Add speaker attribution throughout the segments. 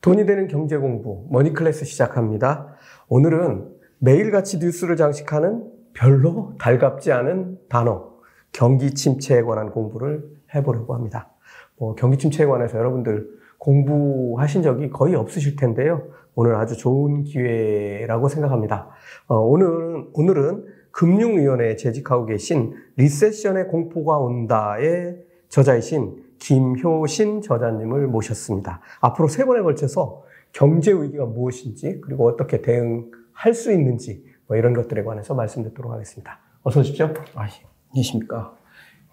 Speaker 1: 돈이 되는 경제 공부 머니 클래스 시작합니다. 오늘은 매일같이 뉴스를 장식하는 별로 달갑지 않은 단어 경기 침체에 관한 공부를 해보려고 합니다. 뭐 경기 침체에 관해서 여러분들 공부하신 적이 거의 없으실 텐데요. 오늘 아주 좋은 기회라고 생각합니다. 어, 오늘은 오늘은 금융위원회에 재직하고 계신 리세션의 공포가 온다의 저자이신 김효신 저자님을 모셨습니다. 앞으로 세 번에 걸쳐서 경제 위기가 무엇인지 그리고 어떻게 대응할 수 있는지 뭐 이런 것들에 관해서 말씀드리도록 하겠습니다. 어서 오십시오.
Speaker 2: 아, 안녕하십니까.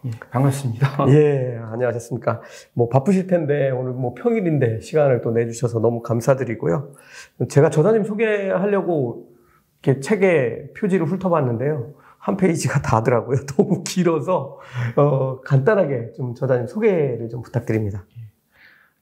Speaker 2: 예, 반갑습니다.
Speaker 1: 예, 안녕하셨습니까. 뭐 바쁘실 텐데 오늘 뭐 평일인데 시간을 또 내주셔서 너무 감사드리고요. 제가 저자님 소개하려고 이렇게 책의 표지를 훑어봤는데요. 한 페이지가 다더라고요. 너무 길어서 어, 간단하게 좀 저자님 소개를 좀 부탁드립니다.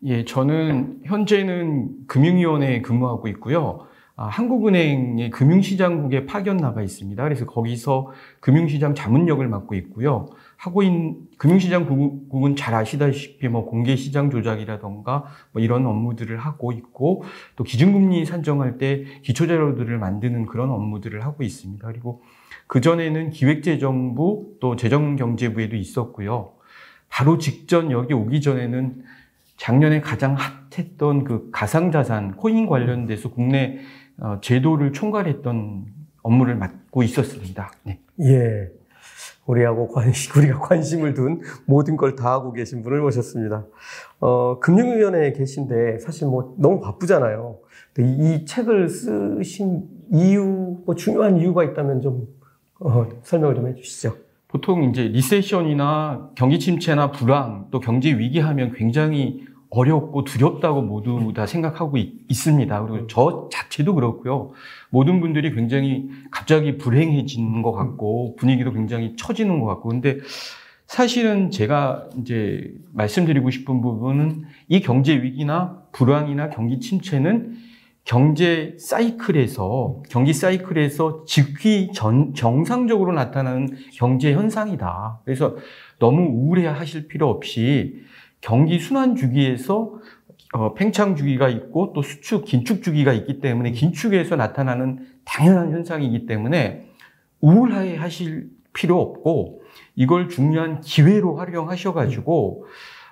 Speaker 2: 예, 저는 현재는 금융위원회에 근무하고 있고요. 아, 한국은행의 금융시장국에 파견 나가 있습니다. 그래서 거기서 금융시장 자문역을 맡고 있고요. 하고 있는 금융시장 국은 잘 아시다시피 뭐 공개시장 조작이라던가 뭐 이런 업무들을 하고 있고 또 기준금리 산정할 때 기초자료들을 만드는 그런 업무들을 하고 있습니다. 그리고 그전에는 기획재정부 또 재정경제부에도 있었고요. 바로 직전 여기 오기 전에는 작년에 가장 핫했던 그 가상자산, 코인 관련돼서 국내 어, 제도를 총괄했던 업무를 맡고 있었습니다. 네.
Speaker 1: 예. 우리하고 관심, 우리가 관심을 둔 모든 걸 다 하고 계신 분을 모셨습니다. 어, 금융위원회에 계신데 사실 뭐 너무 바쁘잖아요. 이, 이 책을 쓰신 이유, 뭐 중요한 이유가 있다면 좀 어, 설명을 좀 해주시죠.
Speaker 2: 보통 이제 리세션이나 경기 침체나 불황 또 경제 위기 하면 굉장히 어렵고 두렵다고 모두 다 생각하고 있, 습니다 그리고 저 자체도 그렇고요. 모든 분들이 굉장히 갑자기 불행해지는 것 같고 분위기도 굉장히 처지는 것 같고 근데 사실은 제가 이제 말씀드리고 싶은 부분은 이 경제 위기나 불황이나 경기 침체는 경제 사이클에서 경기 사이클에서 즉위 전, 정상적으로 나타나는 경제 현상이다. 그래서 너무 우울해하실 필요 없이 경기 순환 주기에서 어, 팽창 주기가 있고 또 수축 긴축 주기가 있기 때문에 긴축에서 나타나는 당연한 현상이기 때문에 우울해 하실 필요 없고 이걸 중요한 기회로 활용하셔 가지고 어,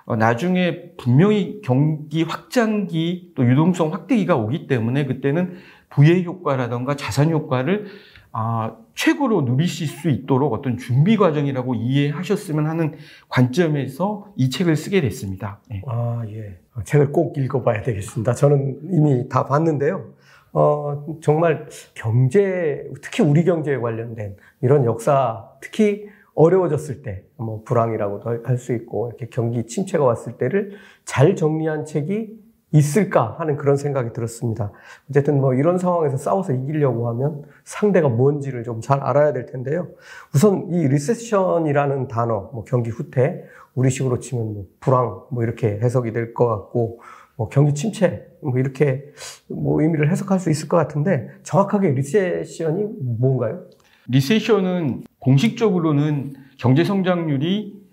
Speaker 2: 나중에 분명히 경기 확장기 또 유동성 확대기가 오기 때문에 그때는 부의 효과라던가 자산 효과를 아, 최고로 누리실 수 있도록 어떤 준비 과정이라고 이해하셨으면 하는 관점에서 이 책을 쓰게 됐습니다.
Speaker 1: 네. 아, 예. 책을 꼭 읽어봐야 되겠습니다. 저는 이미 다 봤는데요. 어, 정말 경제, 특히 우리 경제에 관련된 이런 역사, 특히 어려워졌을 때, 뭐 불황이라고도 할 수 있고, 이렇게 경기 침체가 왔을 때를 잘 정리한 책이 있을까 하는 그런 생각이 들었습니다. 어쨌든 뭐 이런 상황에서 싸워서 이기려고 하면 상대가 뭔지를 좀 잘 알아야 될 텐데요. 우선 이 리세션이라는 단어, 뭐 경기 후퇴, 우리식으로 치면 뭐 불황, 뭐 이렇게 해석이 될 것 같고, 뭐 경기 침체, 뭐 이렇게 뭐 의미를 해석할 수 있을 것 같은데 정확하게 리세션이 뭔가요?
Speaker 2: 리세션은 공식적으로는 경제 성장률이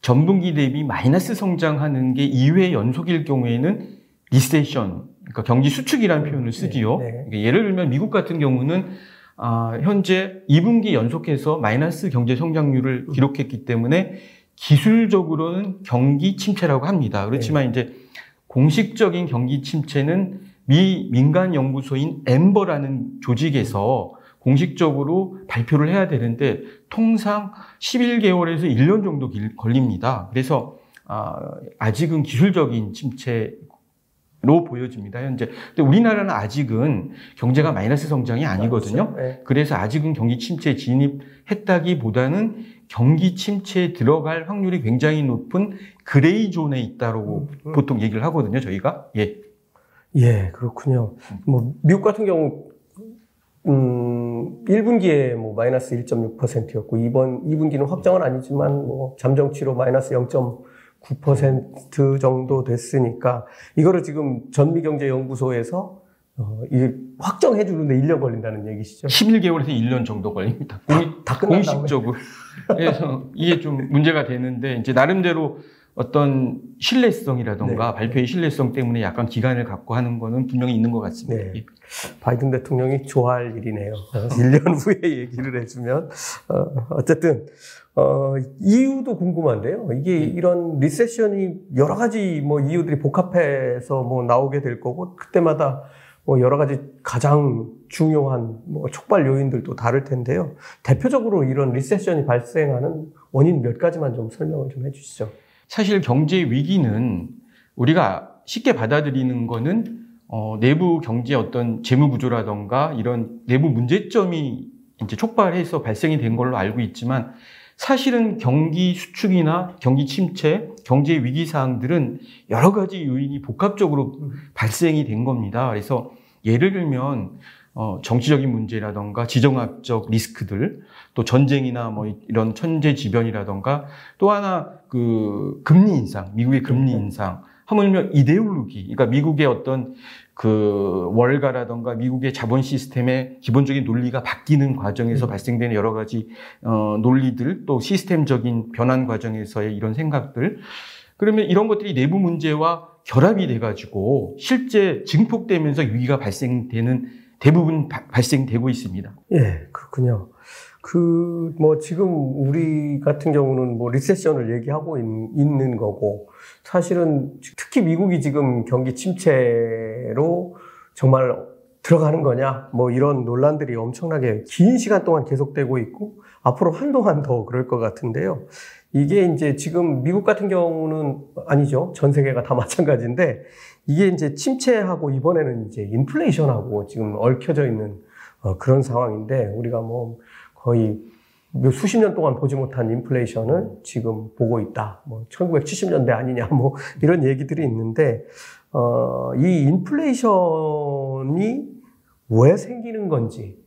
Speaker 2: 전분기 대비 마이너스 성장하는 게 2회 연속일 경우에는 리세션, 그러니까 경기 수축이라는 표현을 쓰지요. 네, 네. 예를 들면 미국 같은 경우는 아, 현재 2분기 연속해서 마이너스 경제 성장률을 음. 기록했기 때문에 기술적으로는 경기 침체라고 합니다. 그렇지만 네. 이제 공식적인 경기 침체는 미 민간 연구소인 엠버라는 조직에서 공식적으로 발표를 해야 되는데 통상 11개월에서 1년 정도 걸립니다. 그래서 아, 아직은 기술적인 침체 로 보여집니다. 현재. 근데 우리나라는 아직은 경제가 마이너스 성장이 아니거든요. 네. 그래서 아직은 경기 침체에 진입했다기보다는 경기 침체에 들어갈 확률이 굉장히 높은 그레이 존에 있다고 음, 음. 보통 얘기를 하거든요. 저희가. 예.
Speaker 1: 예, 그렇군요. 뭐 미국 같은 경우 음, 1분기에 뭐 마이너스 1.6%였고 이번 2분기는 확정은 아니지만 뭐 잠정치로 마이너스 0. 9% 정도 됐으니까 이거를 지금 전미경제연구소에서 어, 이 확정해 주는데 1년 걸린다는 얘기시죠?
Speaker 2: 11개월에서 1년 정도 걸립니다. 다, 다 공식적으로. 그래서 이게 좀 문제가 되는데 이제 나름대로 어떤 신뢰성이라던가 네. 발표의 신뢰성 때문에 약간 기간을 갖고 하는 거는 분명히 있는 것 같습니다. 네.
Speaker 1: 바이든 대통령이 좋아할 일이네요. 1년 후에 얘기를 해주면. 어, 쨌든 어, 이유도 궁금한데요. 이게 네. 이런 리세션이 여러 가지 뭐 이유들이 복합해서 뭐 나오게 될 거고, 그때마다 뭐 여러 가지 가장 중요한 뭐 촉발 요인들도 다를 텐데요. 대표적으로 이런 리세션이 발생하는 원인 몇 가지만 좀 설명을 좀 해주시죠.
Speaker 2: 사실 경제 위기는 우리가 쉽게 받아들이는 거는 어, 내부 경제 어떤 재무 구조라던가 이런 내부 문제점이 이제 촉발해서 발생이 된 걸로 알고 있지만 사실은 경기 수축이나 경기 침체, 경제 위기 사항들은 여러 가지 요인이 복합적으로 발생이 된 겁니다. 그래서 예를 들면 어, 정치적인 문제라던가 지정학적 리스크들, 또 전쟁이나 뭐 이런 천재지변이라던가 또 하나 그 금리 인상, 미국의 금리 그렇죠. 인상, 하물며 이데올로기, 그러니까 미국의 어떤 그 월가라던가 미국의 자본 시스템의 기본적인 논리가 바뀌는 과정에서 음. 발생되는 여러 가지 어, 논리들 또 시스템적인 변환 과정에서의 이런 생각들 그러면 이런 것들이 내부 문제와 결합이 돼가지고 실제 증폭되면서 위기가 발생되는 대부분 바, 발생되고 있습니다.
Speaker 1: 예, 그렇군요. 그, 뭐, 지금 우리 같은 경우는 뭐, 리세션을 얘기하고 있, 는 거고, 사실은 특히 미국이 지금 경기 침체로 정말 들어가는 거냐, 뭐, 이런 논란들이 엄청나게 긴 시간 동안 계속되고 있고, 앞으로 한동안 더 그럴 것 같은데요. 이게 이제 지금 미국 같은 경우는 아니죠. 전 세계가 다 마찬가지인데, 이게 이제 침체하고 이번에는 이제 인플레이션하고 지금 얽혀져 있는 어, 그런 상황인데, 우리가 뭐, 거의 수십 년 동안 보지 못한 인플레이션을 지금 보고 있다. 뭐 1970년대 아니냐 뭐 이런 얘기들이 있는데 어, 이 인플레이션이 왜 생기는 건지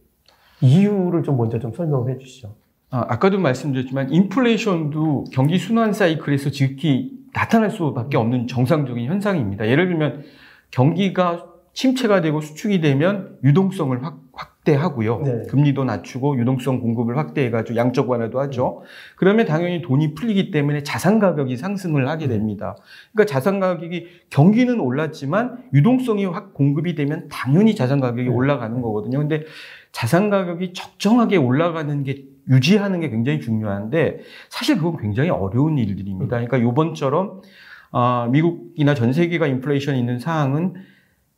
Speaker 1: 이유를 좀 먼저 좀 설명해 주시죠.
Speaker 2: 아, 아까도 말씀드렸지만 인플레이션도 경기 순환 사이클에서 지극히 나타날 수밖에 없는 정상적인 현상입니다. 예를 들면 경기가 침체가 되고 수축이 되면 유동성을 확, 확대하고요. 네. 금리도 낮추고 유동성 공급을 확대해가지고 양적 완화도 하죠. 그러면 당연히 돈이 풀리기 때문에 자산 가격이 상승을 하게 네. 됩니다. 그러니까 자산 가격이 경기는 올랐지만 유동성이 확 공급이 되면 당연히 자산 가격이 네. 올라가는 거거든요. 근데 자산 가격이 적정하게 올라가는 게 유지하는 게 굉장히 중요한데 사실 그건 굉장히 어려운 일들입니다. 그러니까 요번처럼 어, 미국이나 전 세계가 인플레이션이 있는 상황은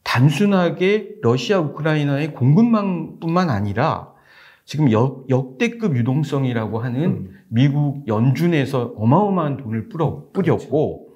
Speaker 2: 단순하게 러시아 우크라이나의 공급망뿐만 아니라 지금 역, 역대급 유동성이라고 하는 음. 미국 연준에서 어마어마한 돈을 뿌려, 뿌렸고 그렇죠.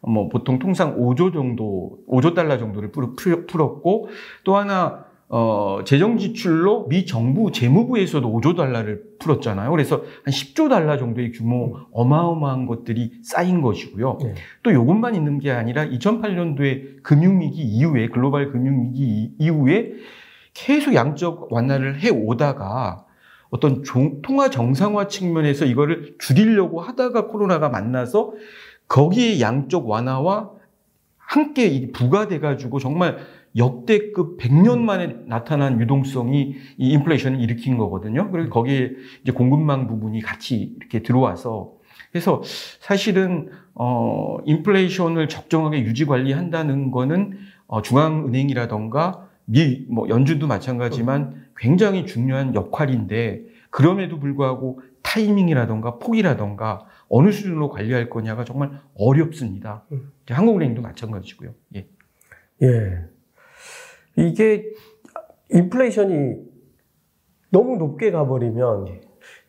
Speaker 2: 뭐 보통 통상 5조 정도 5조 달러 정도를 풀었고 또 하나 어, 재정 지출로 미 정부 재무부에서도 5조 달러를 풀었잖아요. 그래서 한 10조 달러 정도의 규모 어마어마한 것들이 쌓인 것이고요. 네. 또 이것만 있는 게 아니라 2008년도에 금융위기 이후에 글로벌 금융위기 이후에 계속 양적 완화를 해 오다가 어떤 종, 통화 정상화 측면에서 이거를 줄이려고 하다가 코로나가 만나서 거기에 양적 완화와 함께 부과돼 가지고 정말 역대급 100년 만에 나타난 유동성이 이 인플레이션을 일으킨 거거든요. 그리고 거기에 이제 공급망 부분이 같이 이렇게 들어와서 그래서 사실은 어 인플레이션을 적정하게 유지 관리한다는 거는 어 중앙은행이라던가 미 뭐 연준도 마찬가지만 굉장히 중요한 역할인데 그럼에도 불구하고 타이밍이라던가 폭이라던가 어느 수준으로 관리할 거냐가 정말 어렵습니다. 음. 한국은행도 마찬가지고요. 예.
Speaker 1: 예. 이게 인플레이션이 너무 높게 가버리면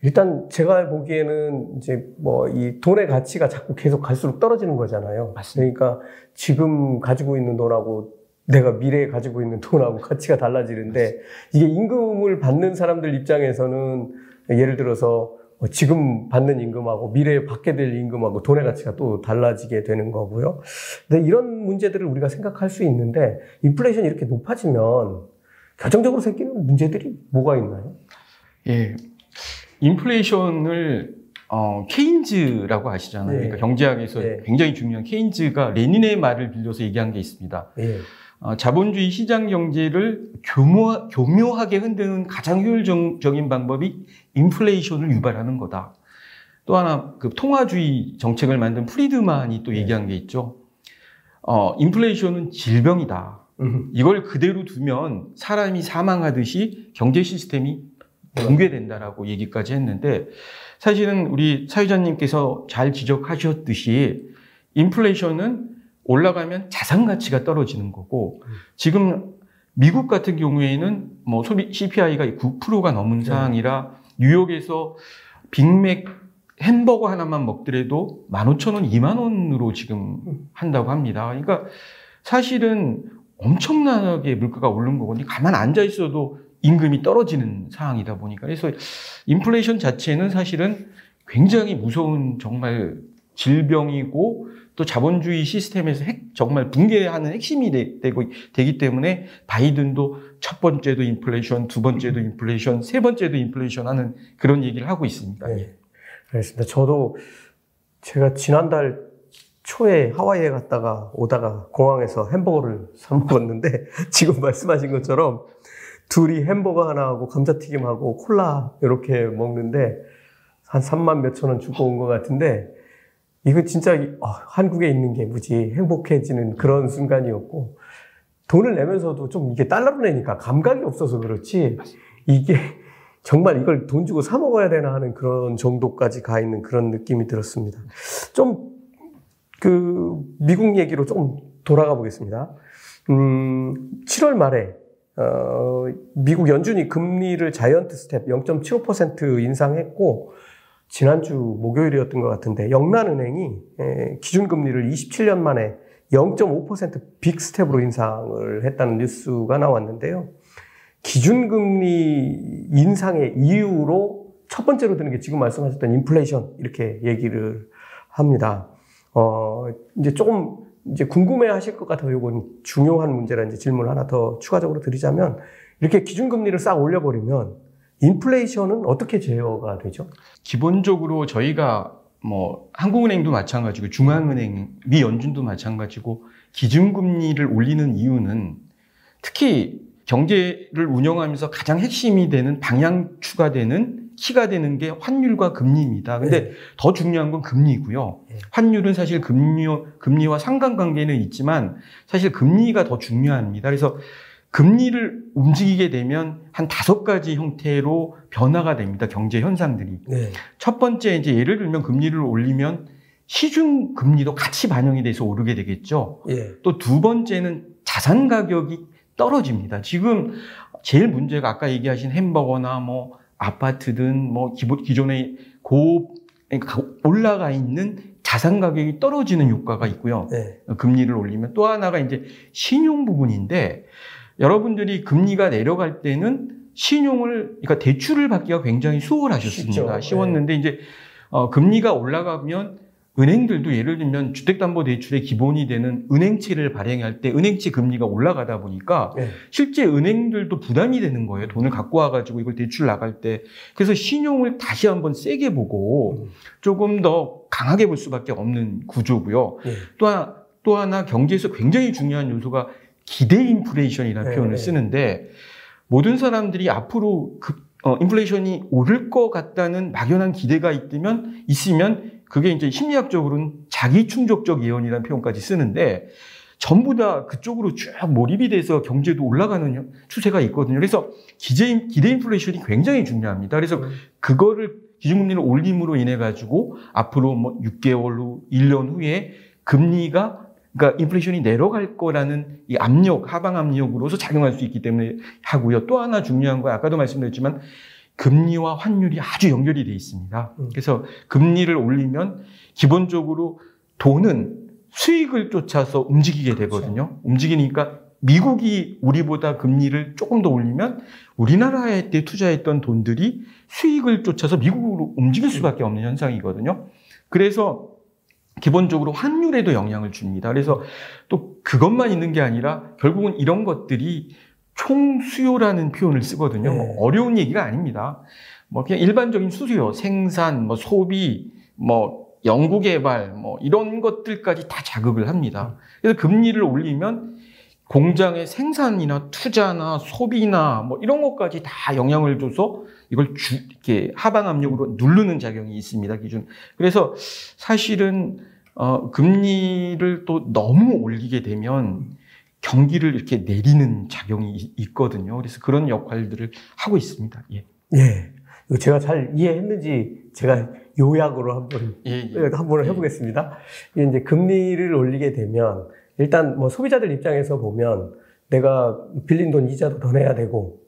Speaker 1: 일단 제가 보기에는 이제 뭐 이 돈의 가치가 자꾸 계속 갈수록 떨어지는 거잖아요. 맞습니다. 그러니까 지금 가지고 있는 돈하고 내가 미래에 가지고 있는 돈하고 가치가 달라지는데 맞습니다. 이게 임금을 받는 사람들 입장에서는 예를 들어서 뭐 지금 받는 임금하고 미래에 받게 될 임금하고 돈의 가치가 또 달라지게 되는 거고요. 근데 이런 문제들을 우리가 생각할 수 있는데 인플레이션이 이렇게 높아지면 결정적으로 생기는 문제들이 뭐가 있나요?
Speaker 2: 예. 인플레이션을 어, 케인즈라고 아시잖아요. 네. 그러니까 경제학에서 네. 굉장히 중요한 케인즈가 레닌의 말을 빌려서 얘기한 게 있습니다. 네. 어, 자본주의 시장 경제를 교묘, 교묘하게 흔드는 가장 효율적인 방법이 인플레이션을 유발하는 거다. 또 하나 그 통화주의 정책을 만든 프리드만이 또 얘기한 게 있죠. 어, 인플레이션은 질병이다.
Speaker 1: 음.
Speaker 2: 이걸 그대로 두면 사람이 사망하듯이 경제 시스템이 붕괴된다라고 얘기까지 했는데 사실은 우리 사회자님께서 잘 지적하셨듯이 인플레이션은 올라가면 자산 가치가 떨어지는 거고 지금 미국 같은 경우에는 뭐 소비 CPI가 9%가 넘은 상황이라 뉴욕에서 빅맥 햄버거 하나만 먹더라도 15,000원, 2만 원으로 지금 한다고 합니다. 그러니까 사실은 엄청나게 물가가 오른 거거든요. 가만 앉아 있어도 임금이 떨어지는 상황이다 보니까 그래서 인플레이션 자체는 사실은 굉장히 무서운 정말 질병이고 또 자본주의 시스템에서 핵, 정말 붕괴하는 핵심이 되, 되고 되기 때문에 바이든도 첫 번째도 인플레이션, 두 번째도 인플레이션, 세 번째도 인플레이션 하는 그런 얘기를 하고 있습니다.
Speaker 1: 네. 알겠습니다. 저도 제가 지난달 초에 하와이에 갔다가 오다가 공항에서 햄버거를 사 먹었는데 지금 말씀하신 것처럼 둘이 햄버거 하나하고 감자튀김하고 콜라 이렇게 먹는데 한 3만 몇천 원 주고 온 것 같은데 이거 진짜 어, 한국에 있는 게 무지 행복해지는 그런 순간이었고 돈을 내면서도 좀 이게 달러로 내니까 감각이 없어서 그렇지 이게 정말 이걸 돈 주고 사 먹어야 되나 하는 그런 정도까지 가 있는 그런 느낌이 들었습니다. 좀 그 미국 얘기로 조금 돌아가 보겠습니다. 음, 7월 말에 어, 미국 연준이 금리를 자이언트 스텝 0.75% 인상했고 지난주 목요일이었던 것 같은데 영란은행이 기준금리를 27년 만에 0.5%빅 스텝으로 인상을 했다는 뉴스가 나왔는데요. 기준금리 인상의 이유로 첫 번째로 드는 게 지금 말씀하셨던 인플레이션 이렇게 얘기를 합니다. 어, 이제 조금 이제 궁금해 하실 것 같아서 이건 중요한 문제라 이제 질문 하나 더 추가적으로 드리자면 이렇게 기준금리를 싹 올려버리면 인플레이션은 어떻게 제어가 되죠?
Speaker 2: 기본적으로 저희가 뭐 한국은행도 마찬가지고 중앙은행, 미 연준도 마찬가지고 기준금리를 올리는 이유는 특히 경제를 운영하면서 가장 핵심이 되는 방향 추가 되는 키가 되는 게 환율과 금리입니다. 근데 네. 더 중요한 건 금리고요. 네. 환율은 사실 금리, 금리와 상관관계는 있지만 사실 금리가 더 중요합니다. 그래서 금리를 움직이게 되면 한 다섯 가지 형태로 변화가 됩니다. 경제 현상들이. 네. 첫 번째 이제 예를 들면 금리를 올리면 시중 금리도 같이 반영이 돼서 오르게 되겠죠. 예. 또두 번째는 자산 가격이 떨어집니다. 지금 제일 문제가 아까 얘기하신 햄버거나 뭐 아파트든 뭐 기존의 고 그러니까 올라가 있는 자산 가격이 떨어지는 효과가 있고요. 네. 금리를 올리면 또 하나가 이제 신용 부분인데 여러분들이 금리가 내려갈 때는 신용을 그러니까 대출을 받기가 굉장히 수월하셨습니다. 쉽죠. 쉬웠는데 네. 이제 어, 금리가 올라가면 은행들도 예를 들면 주택담보대출의 기본이 되는 은행채를 발행할 때 은행채 금리가 올라가다 보니까 네. 실제 은행들도 부담이 되는 거예요. 돈을 갖고 와가지고 이걸 대출 나갈 때. 그래서 신용을 다시 한번 세게 보고 음. 조금 더 강하게 볼 수밖에 없는 구조고요. 네. 또, 하나, 또 하나 경제에서 굉장히 중요한 요소가 기대 인플레이션이라는 네. 표현을 쓰는데 모든 사람들이 앞으로 그, 어, 인플레이션이 오를 것 같다는 막연한 기대가 있으면, 있으면 그게 이제 심리학적으로는 자기 충족적 예언이라는 표현까지 쓰는데 전부 다 그쪽으로 쭉 몰입이 돼서 경제도 올라가는 추세가 있거든요. 그래서 기대, 기대 인플레이션이 굉장히 중요합니다. 그래서 음. 그거를 기준금리를 올림으로 인해 가지고 앞으로 뭐 6개월 후, 1년 후에 금리가 그러니까 인플레이션이 내려갈 거라는 이 압력, 하방 압력으로서 작용할 수 있기 때문에 하고요. 또 하나 중요한 거 아까도 말씀드렸지만 금리와 환율이 아주 연결이 돼 있습니다. 음. 그래서 금리를 올리면 기본적으로 돈은 수익을 쫓아서 움직이게 되거든요. 그렇죠. 움직이니까 미국이 우리보다 금리를 조금 더 올리면 우리나라에 때 투자했던 돈들이 수익을 쫓아서 미국으로 움직일 수밖에 없는 현상이거든요. 그래서 기본적으로 환율에도 영향을 줍니다. 그래서 또 그것만 있는 게 아니라 결국은 이런 것들이 총수요라는 표현을 쓰거든요. 네. 뭐 어려운 얘기가 아닙니다. 뭐 그냥 일반적인 수요, 생산, 뭐 소비, 뭐 연구개발, 뭐 이런 것들까지 다 자극을 합니다. 그래서 금리를 올리면 공장의 생산이나 투자나 소비나 뭐 이런 것까지 다 영향을 줘서 이걸 주, 이렇게 하방 압력으로 누르는 작용이 있습니다. 기준. 그래서 사실은 어, 금리를 또 너무 올리게 되면 경기를 이렇게 내리는 작용이 있거든요. 그래서 그런 역할들을 하고 있습니다. 예.
Speaker 1: 예. 제가 잘 이해했는지 제가 요약으로 한번
Speaker 2: 예, 예.
Speaker 1: 한번 해보겠습니다. 이제 금리를 올리게 되면 일단 뭐 소비자들 입장에서 보면 내가 빌린 돈 이자도 더 내야 되고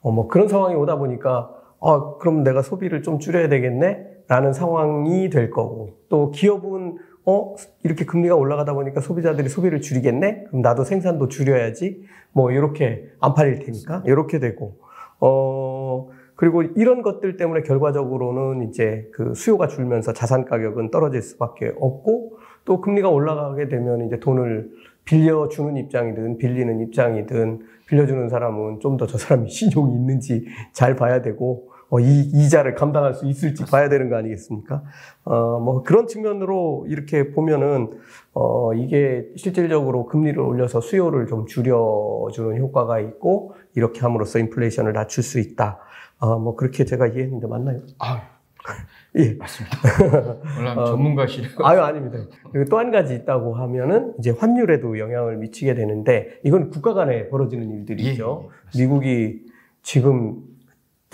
Speaker 1: 어 뭐 그런 상황이 오다 보니까 아 그럼 내가 소비를 좀 줄여야 되겠네? 라는 상황이 될 거고 또 기업은 어 이렇게 금리가 올라가다 보니까 소비자들이 소비를 줄이겠네? 그럼 나도 생산도 줄여야지. 뭐 이렇게 안 팔릴 테니까. 이렇게 되고 어 그리고 이런 것들 때문에 결과적으로는 이제 그 수요가 줄면서 자산 가격은 떨어질 수밖에 없고 또 금리가 올라가게 되면 이제 돈을 빌려주는 입장이든 빌리는 입장이든 빌려주는 사람은 좀 더 저 사람이 신용이 있는지 잘 봐야 되고 어, 이 이자를 감당할 수 있을지 봐야 되는 거 아니겠습니까? 어, 뭐 그런 측면으로 이렇게 보면은 어, 이게 실질적으로 금리를 올려서 수요를 좀 줄여주는 효과가 있고 이렇게 함으로써 인플레이션을 낮출 수 있다. 어, 뭐 그렇게 제가 이해했는데 맞나요?
Speaker 2: 아, 예. 맞습니다. 물론 어, 전문가시네요.
Speaker 1: 아유, 아닙니다. 그리고 또 한 가지 있다고 하면은 이제 환율에도 영향을 미치게 되는데 이건 국가 간에 벌어지는 일들이죠. 예, 예, 미국이 지금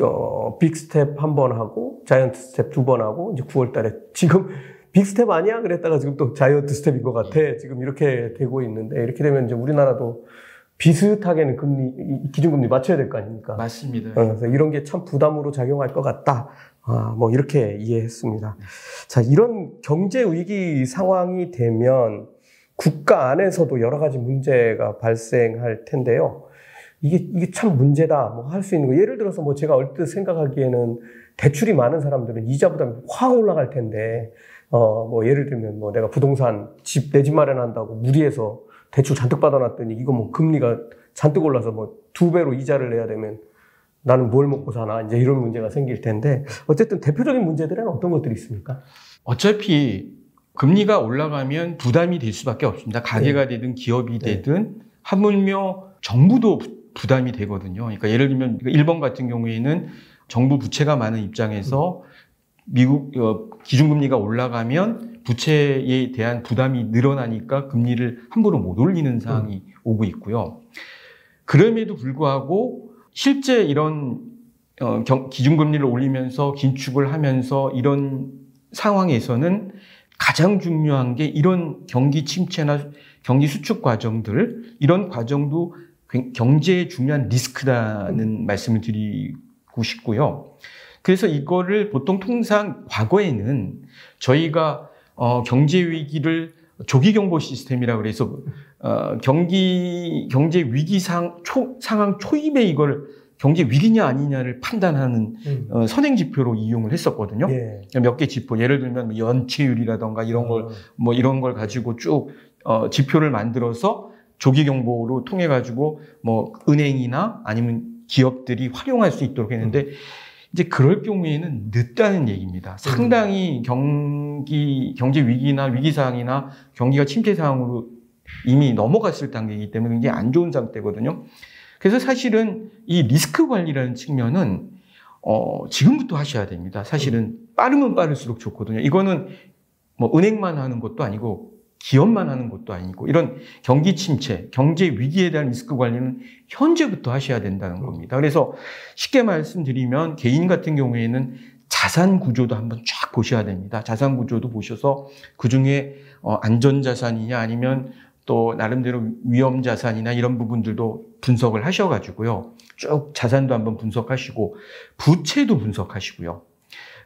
Speaker 1: 어, 빅 스텝 한 번 하고 자이언트 스텝 두 번 하고 이제 9월 달에 지금 빅 스텝 아니야? 그랬다가 지금 또 자이언트 스텝인 것 같아. 예. 지금 이렇게 되고 있는데 이렇게 되면 이제 우리나라도 비슷하게는 금리, 기준금리 맞춰야 될 거 아닙니까?
Speaker 2: 맞습니다.
Speaker 1: 어, 그래서 이런 게 참 부담으로 작용할 것 같다. 아, 뭐 이렇게 이해했습니다. 자, 이런 경제 위기 상황이 되면 국가 안에서도 여러 가지 문제가 발생할 텐데요. 이게, 이게 참 문제다. 뭐 할 수 있는 거. 예를 들어서 뭐 제가 얼뜻 생각하기에는 대출이 많은 사람들은 이자 부담이 확 올라갈 텐데, 어, 뭐 예를 들면 뭐 내가 부동산 집, 내 집 마련한다고 무리해서 대출 잔뜩 받아놨더니 이거 뭐 금리가 잔뜩 올라서 뭐 두 배로 이자를 내야 되면 나는 뭘 먹고 사나 이제 이런 문제가 생길 텐데 어쨌든 대표적인 문제들은 어떤 것들이 있습니까?
Speaker 2: 어차피 금리가 올라가면 부담이 될 수밖에 없습니다. 가게가 네. 되든 기업이 네. 되든 하물며 정부도 부담이 되거든요. 그러니까 예를 들면 일본 같은 경우에는 정부 부채가 많은 입장에서 미국 어, 기준금리가 올라가면 부채에 대한 부담이 늘어나니까 금리를 함부로 못 올리는 상황이 음. 오고 있고요. 그럼에도 불구하고 실제 이런 어, 기준금리를 올리면서 긴축을 하면서 이런 상황에서는 가장 중요한 게 이런 경기 침체나 경기 수축 과정들 이런 과정도 경제에 중요한 리스크라는 말씀을 드리고 싶고요. 그래서 이거를 보통 통상 과거에는 저희가 어, 경제 위기를 조기 경보 시스템이라 그래서 어, 경기 경제 위기 상 초, 상황 초입에 이걸 경제 위기냐 아니냐를 판단하는 음. 어, 선행 지표로 이용을 했었거든요. 예. 몇개 지표 예를 들면 뭐 연체율이라던가 이런 걸뭐 어. 이런 걸 가지고 쭉 어, 지표를 만들어서 조기 경보로 통해 가지고 뭐 은행이나 아니면 기업들이 활용할 수 있도록 했는데 음. 이제 그럴 경우에는 늦다는 얘기입니다. 상당히 경기, 경제 위기나 위기 상황이나 경기가 침체 상황으로 이미 넘어갔을 단계이기 때문에 굉장히 안 좋은 상태거든요. 그래서 사실은 이 리스크 관리라는 측면은 어, 지금부터 하셔야 됩니다. 사실은 빠르면 빠를수록 좋거든요. 이거는 뭐 은행만 하는 것도 아니고 기업만 하는 것도 아니고 이런 경기 침체, 경제 위기에 대한 리스크 관리는 현재부터 하셔야 된다는 겁니다. 그래서 쉽게 말씀드리면 개인 같은 경우에는 자산 구조도 한번 쫙 보셔야 됩니다. 자산 구조도 보셔서 그 중에 어, 안전 자산이냐 아니면 또 나름대로 위험 자산이나 이런 부분들도 분석을 하셔가지고요. 쭉 자산도 한번 분석하시고 부채도 분석하시고요.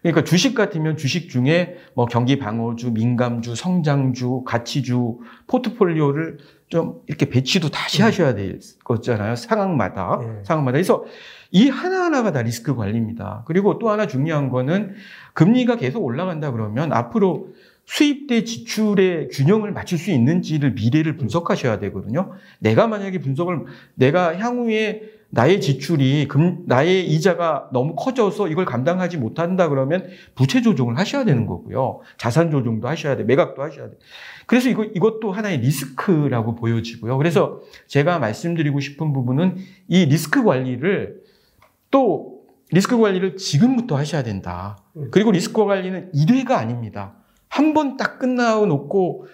Speaker 2: 그러니까 주식 같으면 주식 중에 뭐 경기 방어주, 민감주, 성장주, 가치주 포트폴리오를 좀 이렇게 배치도 다시 음. 하셔야 될 거잖아요. 상황마다. 네. 상황마다. 그래서 이 하나하나가 다 리스크 관리입니다. 그리고 또 하나 중요한 거는 금리가 계속 올라간다 그러면 앞으로 수입 대 지출의 균형을 맞출 수 있는지를 미래를 분석하셔야 되거든요. 내가 만약에 분석을 내가 향후에 나의 지출이 금, 나의 이자가 너무 커져서 이걸 감당하지 못한다 그러면 부채 조정을 하셔야 되는 거고요. 자산 조정도 하셔야 돼. 매각도 하셔야 돼. 그래서 이거, 이것도 하나의 리스크라고 보여지고요. 그래서 제가 말씀드리고 싶은 부분은 이 리스크 관리를 또 리스크 관리를 지금부터 하셔야 된다. 그리고 리스크 관리는 1회가 아닙니다. 한 번 딱 끝나고 놓고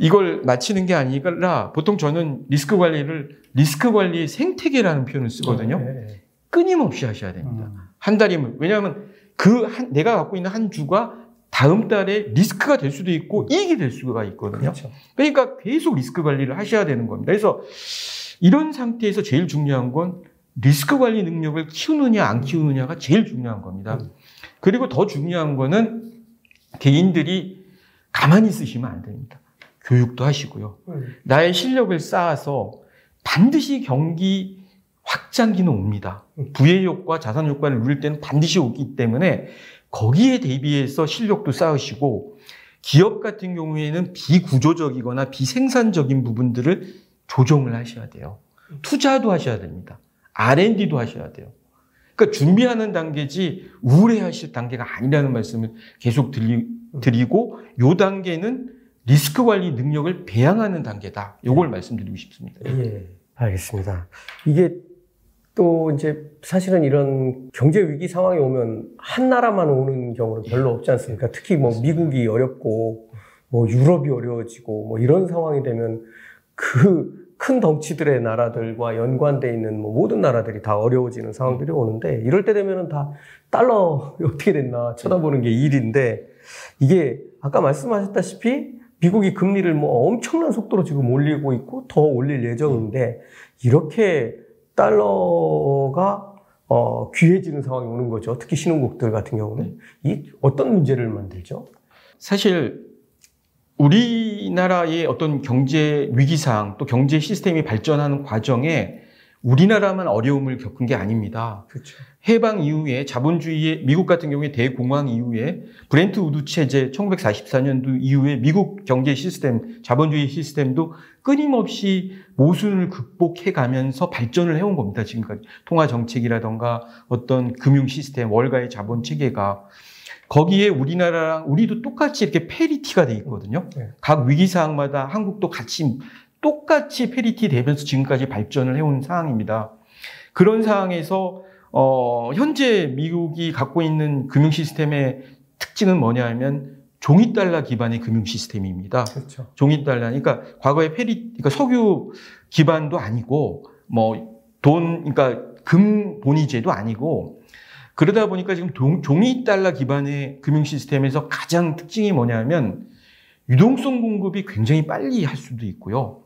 Speaker 2: 이걸 마치는 게 아니라 보통 저는 리스크 관리를 리스크 관리 생태계라는 표현을 쓰거든요. 네. 끊임없이 하셔야 됩니다. 음. 한 달이면 왜냐하면 그 한, 내가 갖고 있는 한 주가 다음 달에 리스크가 될 수도 있고 이익이 될 수가 있거든요. 그렇죠. 그러니까 계속 리스크 관리를 하셔야 되는 겁니다. 그래서 이런 상태에서 제일 중요한 건 리스크 관리 능력을 키우느냐 안 키우느냐가 제일 중요한 겁니다. 음. 그리고 더 중요한 거는 개인들이 가만히 있으시면 안 됩니다. 교육도 하시고요. 음. 나의 실력을 쌓아서 반드시 경기 확장기는 옵니다. 음. 부의 효과, 자산 효과를 누릴 때는 반드시 오기 때문에 거기에 대비해서 실력도 쌓으시고 기업 같은 경우에는 비구조적이거나 비생산적인 부분들을 조정을 하셔야 돼요. 투자도 하셔야 됩니다. R&D도 하셔야 돼요. 그러니까 준비하는 단계지 우울해하실 단계가 아니라는 말씀을 계속 드리, 드리고 요 단계는 리스크 관리 능력을 배양하는 단계다. 요걸 네. 말씀드리고 싶습니다.
Speaker 1: 예, 알겠습니다. 이게 또 이제 사실은 이런 경제 위기 상황이 오면 한 나라만 오는 경우는 별로 없지 않습니까? 특히 뭐 미국이 어렵고 뭐 유럽이 어려워지고 뭐 이런 상황이 되면 그 큰 덩치들의 나라들과 연관돼 있는 뭐 모든 나라들이 다 어려워지는 상황들이 오는데 이럴 때 되면은 다 달러 어떻게 됐나 쳐다보는 게 일인데 이게 아까 말씀하셨다시피 미국이 금리를 뭐 엄청난 속도로 지금 올리고 있고 더 올릴 예정인데 이렇게 달러가 어, 귀해지는 상황이 오는 거죠. 특히 신흥국들 같은 경우는 이 어떤 문제를 만들죠?
Speaker 2: 사실 우리나라의 어떤 경제 위기상 또 경제 시스템이 발전하는 과정에 우리나라만 어려움을 겪은 게 아닙니다. 그렇죠. 해방 이후에 자본주의의 미국 같은 경우에 대공황 이후에 브레튼 우즈 체제 1944년도 이후에 미국 경제 시스템, 자본주의 시스템도 끊임없이 모순을 극복해 가면서 발전을 해온 겁니다. 지금까지 통화 정책이라던가 어떤 금융 시스템, 월가의 자본 체계가 거기에 우리나라랑 우리도 똑같이 이렇게 parity가 돼 있거든요. 네. 각 위기 사항마다 한국도 같이 똑같이 페리티 되면서 지금까지 발전을 해온 상황입니다. 그런 상황에서 어, 현재 미국이 갖고 있는 금융 시스템의 특징은 뭐냐 하면 종이 달러 기반의 금융 시스템입니다. 그렇죠. 종이 달러. 그러니까 과거에 페리, 그러니까 석유 기반도 아니고 뭐 돈, 그러니까 금 본위제도 아니고 그러다 보니까 지금 동, 종이 달러 기반의 금융 시스템에서 가장 특징이 뭐냐면 유동성 공급이 굉장히 빨리 할 수도 있고요.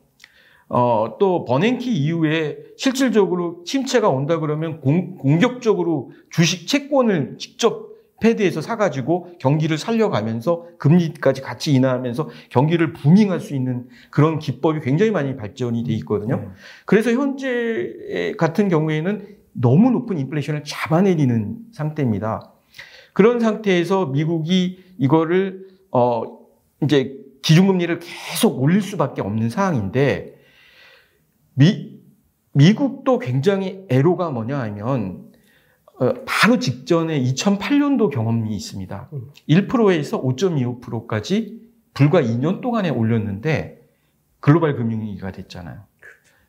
Speaker 2: 어, 또 버냉키 이후에 실질적으로 침체가 온다 그러면 공, 공격적으로 주식 채권을 직접 패드에서 사가지고 경기를 살려가면서 금리까지 같이 인하하면서 경기를 부밍할 수 있는 그런 기법이 굉장히 많이 발전이 돼 있거든요. 네. 그래서 현재 같은 경우에는 너무 높은 인플레이션을 잡아내리는 상태입니다. 그런 상태에서 미국이 이거를 어 이제 기준금리를 계속 올릴 수밖에 없는 상황인데 미, 미국도 굉장히 애로가 뭐냐 하면 어, 바로 직전에 2008년도 경험이 있습니다. 1%에서 5.25%까지 불과 2년 동안에 올렸는데 글로벌 금융위기가 됐잖아요.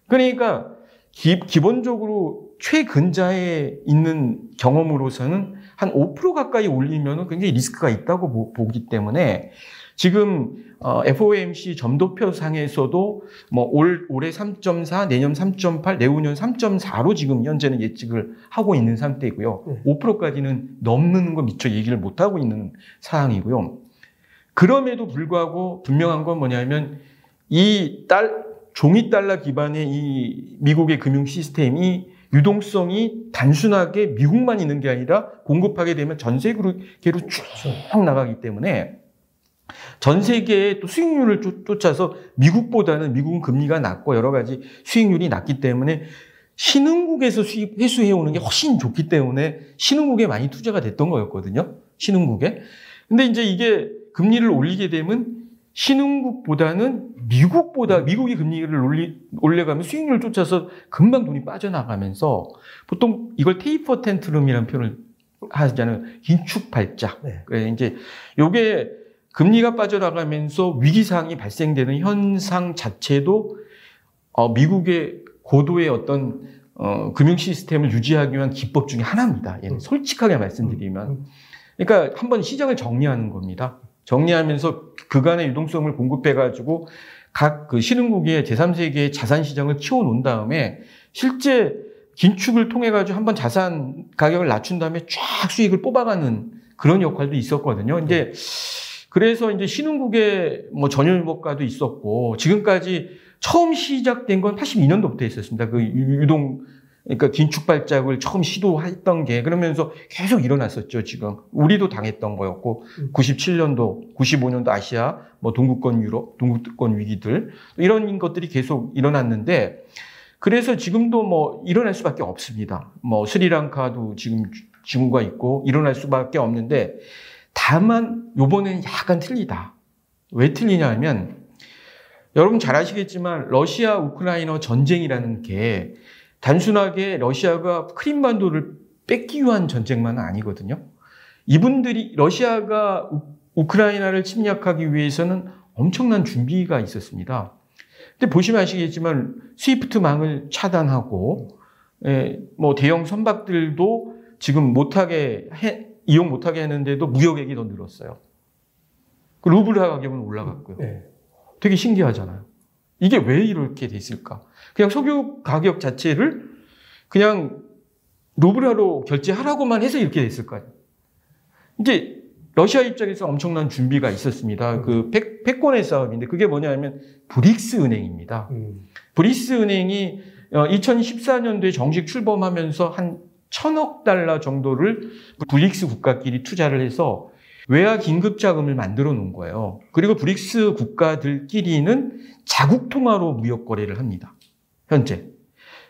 Speaker 2: 그러니까 기, 기본적으로 최근자에 있는 경험으로서는 한 5% 가까이 올리면 굉장히 리스크가 있다고 보기 때문에 지금 어, FOMC 점도표 상에서도 뭐 올 올해 3.4, 내년 3.8, 내후년 3.4로 지금 현재는 예측을 하고 있는 상태이고요. 네. 5%까지는 넘는 거 미처 얘기를 못 하고 있는 상황이고요. 그럼에도 불구하고 분명한 건 뭐냐면 이 딸, 종이 달러 기반의 이 미국의 금융 시스템이 유동성이 단순하게 미국만 있는 게 아니라 공급하게 되면 전 세계로 쭉 나가기 때문에 전 세계의 또 수익률을 쫓아서 미국보다는 미국은 금리가 낮고 여러 가지 수익률이 낮기 때문에 신흥국에서 수입, 회수해오는 게 훨씬 좋기 때문에 신흥국에 많이 투자가 됐던 거였거든요. 신흥국에. 근데 이제 이게 금리를 올리게 되면 신흥국보다는 미국보다 미국이 금리를 올리, 올려가면 수익률을 쫓아서 금방 돈이 빠져나가면서 보통 이걸 테이퍼 텐트룸이라는 표현을 하잖아요. 긴축 발작. 네. 그래 이제 요게 금리가 빠져나가면서 위기상이 발생되는 현상 자체도 어, 미국의 고도의 어떤 어, 금융 시스템을 유지하기 위한 기법 중에 하나입니다. 음. 솔직하게 말씀드리면. 음. 그러니까 한번 시장을 정리하는 겁니다. 정리하면서 그간의 유동성을 공급해가지고 각 그 신흥국의 제3세계의 자산 시장을 키워놓은 다음에 실제 긴축을 통해가지고 한번 자산 가격을 낮춘 다음에 쫙 수익을 뽑아가는 그런 역할도 있었거든요. 이제 그래서 이제 신흥국의 뭐 전유물가도 있었고 지금까지 처음 시작된 건 82년도부터 있었습니다. 그 유동 그러니까 긴축 발작을 처음 시도했던 게 그러면서 계속 일어났었죠, 지금. 우리도 당했던 거였고 97년도, 95년도 아시아 뭐 동구권 유럽, 동구권 위기들 이런 것들이 계속 일어났는데 그래서 지금도 뭐 일어날 수밖에 없습니다. 뭐 스리랑카도 지금 징후가 있고 일어날 수밖에 없는데 다만 요번에는 약간 틀리다. 왜 틀리냐면 여러분 잘 아시겠지만 러시아 우크라이나 전쟁이라는 게 단순하게 러시아가 크림반도를 뺏기 위한 전쟁만은 아니거든요. 이분들이 러시아가 우크라이나를 침략하기 위해서는 엄청난 준비가 있었습니다. 근데 보시면 아시겠지만 스위프트망을 차단하고 예, 뭐 대형 선박들도 지금 못하게 해, 이용 못하게 했는데도 무역액이 더 늘었어요. 그 루블화 가격은 올라갔고요. 네. 되게 신기하잖아요. 이게 왜 이렇게 됐을까? 그냥 석유 가격 자체를 그냥 루블화로 결제하라고만 해서 이렇게 됐을까요? 이제 러시아 입장에서 엄청난 준비가 있었습니다. 그 패, 패권의 싸움인데 그게 뭐냐면 브릭스 은행입니다. 음. 브릭스 은행이 2014년도에 어, 정식 출범하면서 한 천억 달러 정도를 브릭스 국가끼리 투자를 해서 외화 긴급 자금을 만들어 놓은 거예요. 그리고 브릭스 국가들끼리는 자국 통화로 무역 거래를 합니다. 현재.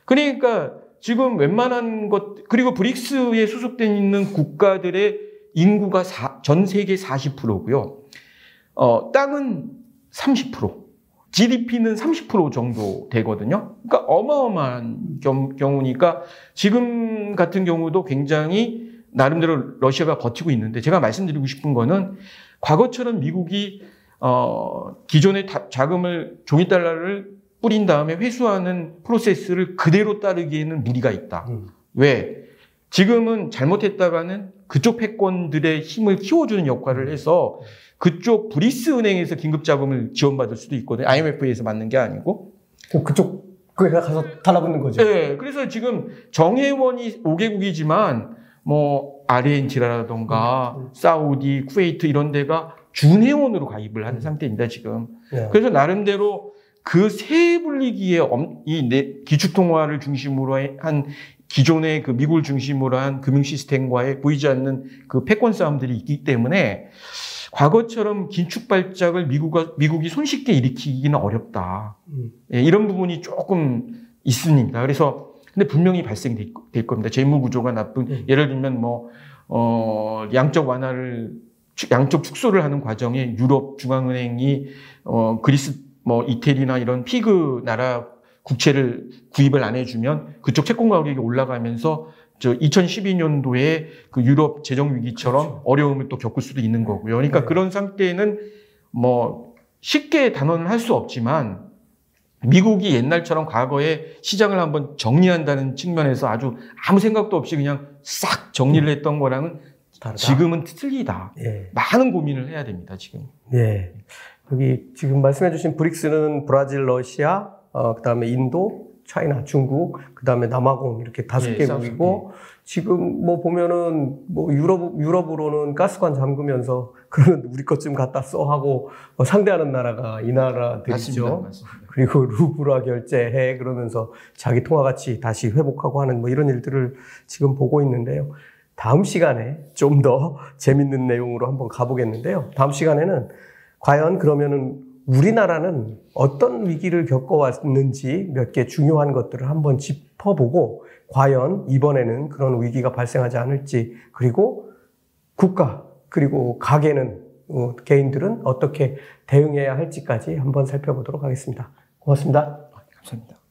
Speaker 2: 그러니까 지금 웬만한 것 그리고 브릭스에 소속돼 있는 국가들의 인구가 사, 전 세계 40%고요. 어, 땅은 30%. GDP는 30% 정도 되거든요. 그러니까 어마어마한 경우니까 지금 같은 경우도 굉장히 나름대로 러시아가 버티고 있는데 제가 말씀드리고 싶은 거는 과거처럼 미국이 어, 기존의 자금을 종이 달러를 뿌린 다음에 회수하는 프로세스를 그대로 따르기에는 무리가 있다. 음. 왜? 지금은 잘못했다가는 그쪽 패권들의 힘을 키워주는 역할을 해서 그쪽 브릭스 은행에서 긴급 자금을 지원받을 수도 있거든요. IMF에서 맞는 게 아니고.
Speaker 1: 그쪽 그가 가서 달라붙는 거죠.
Speaker 2: 네. 그래서 지금 정회원이 5개국이지만 뭐 아르헨티나라던가 음, 음. 사우디, 쿠웨이트 이런 데가 준회원으로 가입을 하는 음. 상태입니다, 지금. 네. 그래서 나름대로 그 세 분리기에 이 기축통화를 중심으로 한 기존의 그 미국을 중심으로 한 금융 시스템과의 보이지 않는 그 패권 싸움들이 있기 때문에 과거처럼 긴축 발작을 미국가, 미국이 손쉽게 일으키기는 어렵다. 음. 예, 이런 부분이 조금 있습니다. 그래서 근데 분명히 발생될 겁니다. 재무 구조가 나쁜 음. 예를 들면 뭐 어, 양적 완화를 양적 축소를 하는 과정에 유럽 중앙은행이 어, 그리스 뭐 이태리나 이런 피그 나라 국채를 구입을 안 해주면 그쪽 채권 가격이 올라가면서 저 2012년도에 그 유럽 재정 위기처럼 그렇죠. 어려움을 또 겪을 수도 있는 거고요. 그러니까 네. 그런 상태에는 뭐 쉽게 단언을 할 수 없지만 미국이 옛날처럼 과거에 시장을 한번 정리한다는 측면에서 아주 아무 생각도 없이 그냥 싹 정리를 했던 거랑은 다르다. 지금은 틀리다. 예. 많은 고민을 해야 됩니다, 지금.
Speaker 1: 예. 여기 지금 말씀해 주신 브릭스는 브라질, 러시아, 어, 그 다음에 인도, 차이나, 중국, 그 다음에 남아공 이렇게 다섯 예, 개국이고 예. 지금 뭐 보면은 뭐 유럽 유럽으로는 가스관 잠그면서 그러면 우리 것좀 갖다 써 하고 뭐 상대하는 나라가 이 나라들이죠. 맞습니다, 맞습니다. 그리고 루브라 결제해 그러면서 자기 통화 가치 다시 회복하고 하는 뭐 이런 일들을 지금 보고 있는데요. 다음 시간에 좀 더 재밌는 내용으로 한번 가보겠는데요. 다음 시간에는 과연 그러면은 우리나라는 어떤 위기를 겪어왔는지 몇 개 중요한 것들을 한번 짚어보고 과연 이번에는 그런 위기가 발생하지 않을지 그리고 국가 그리고 가게는 어, 개인들은 어떻게 대응해야 할지까지 한번 살펴보도록 하겠습니다. 고맙습니다.
Speaker 2: 감사합니다.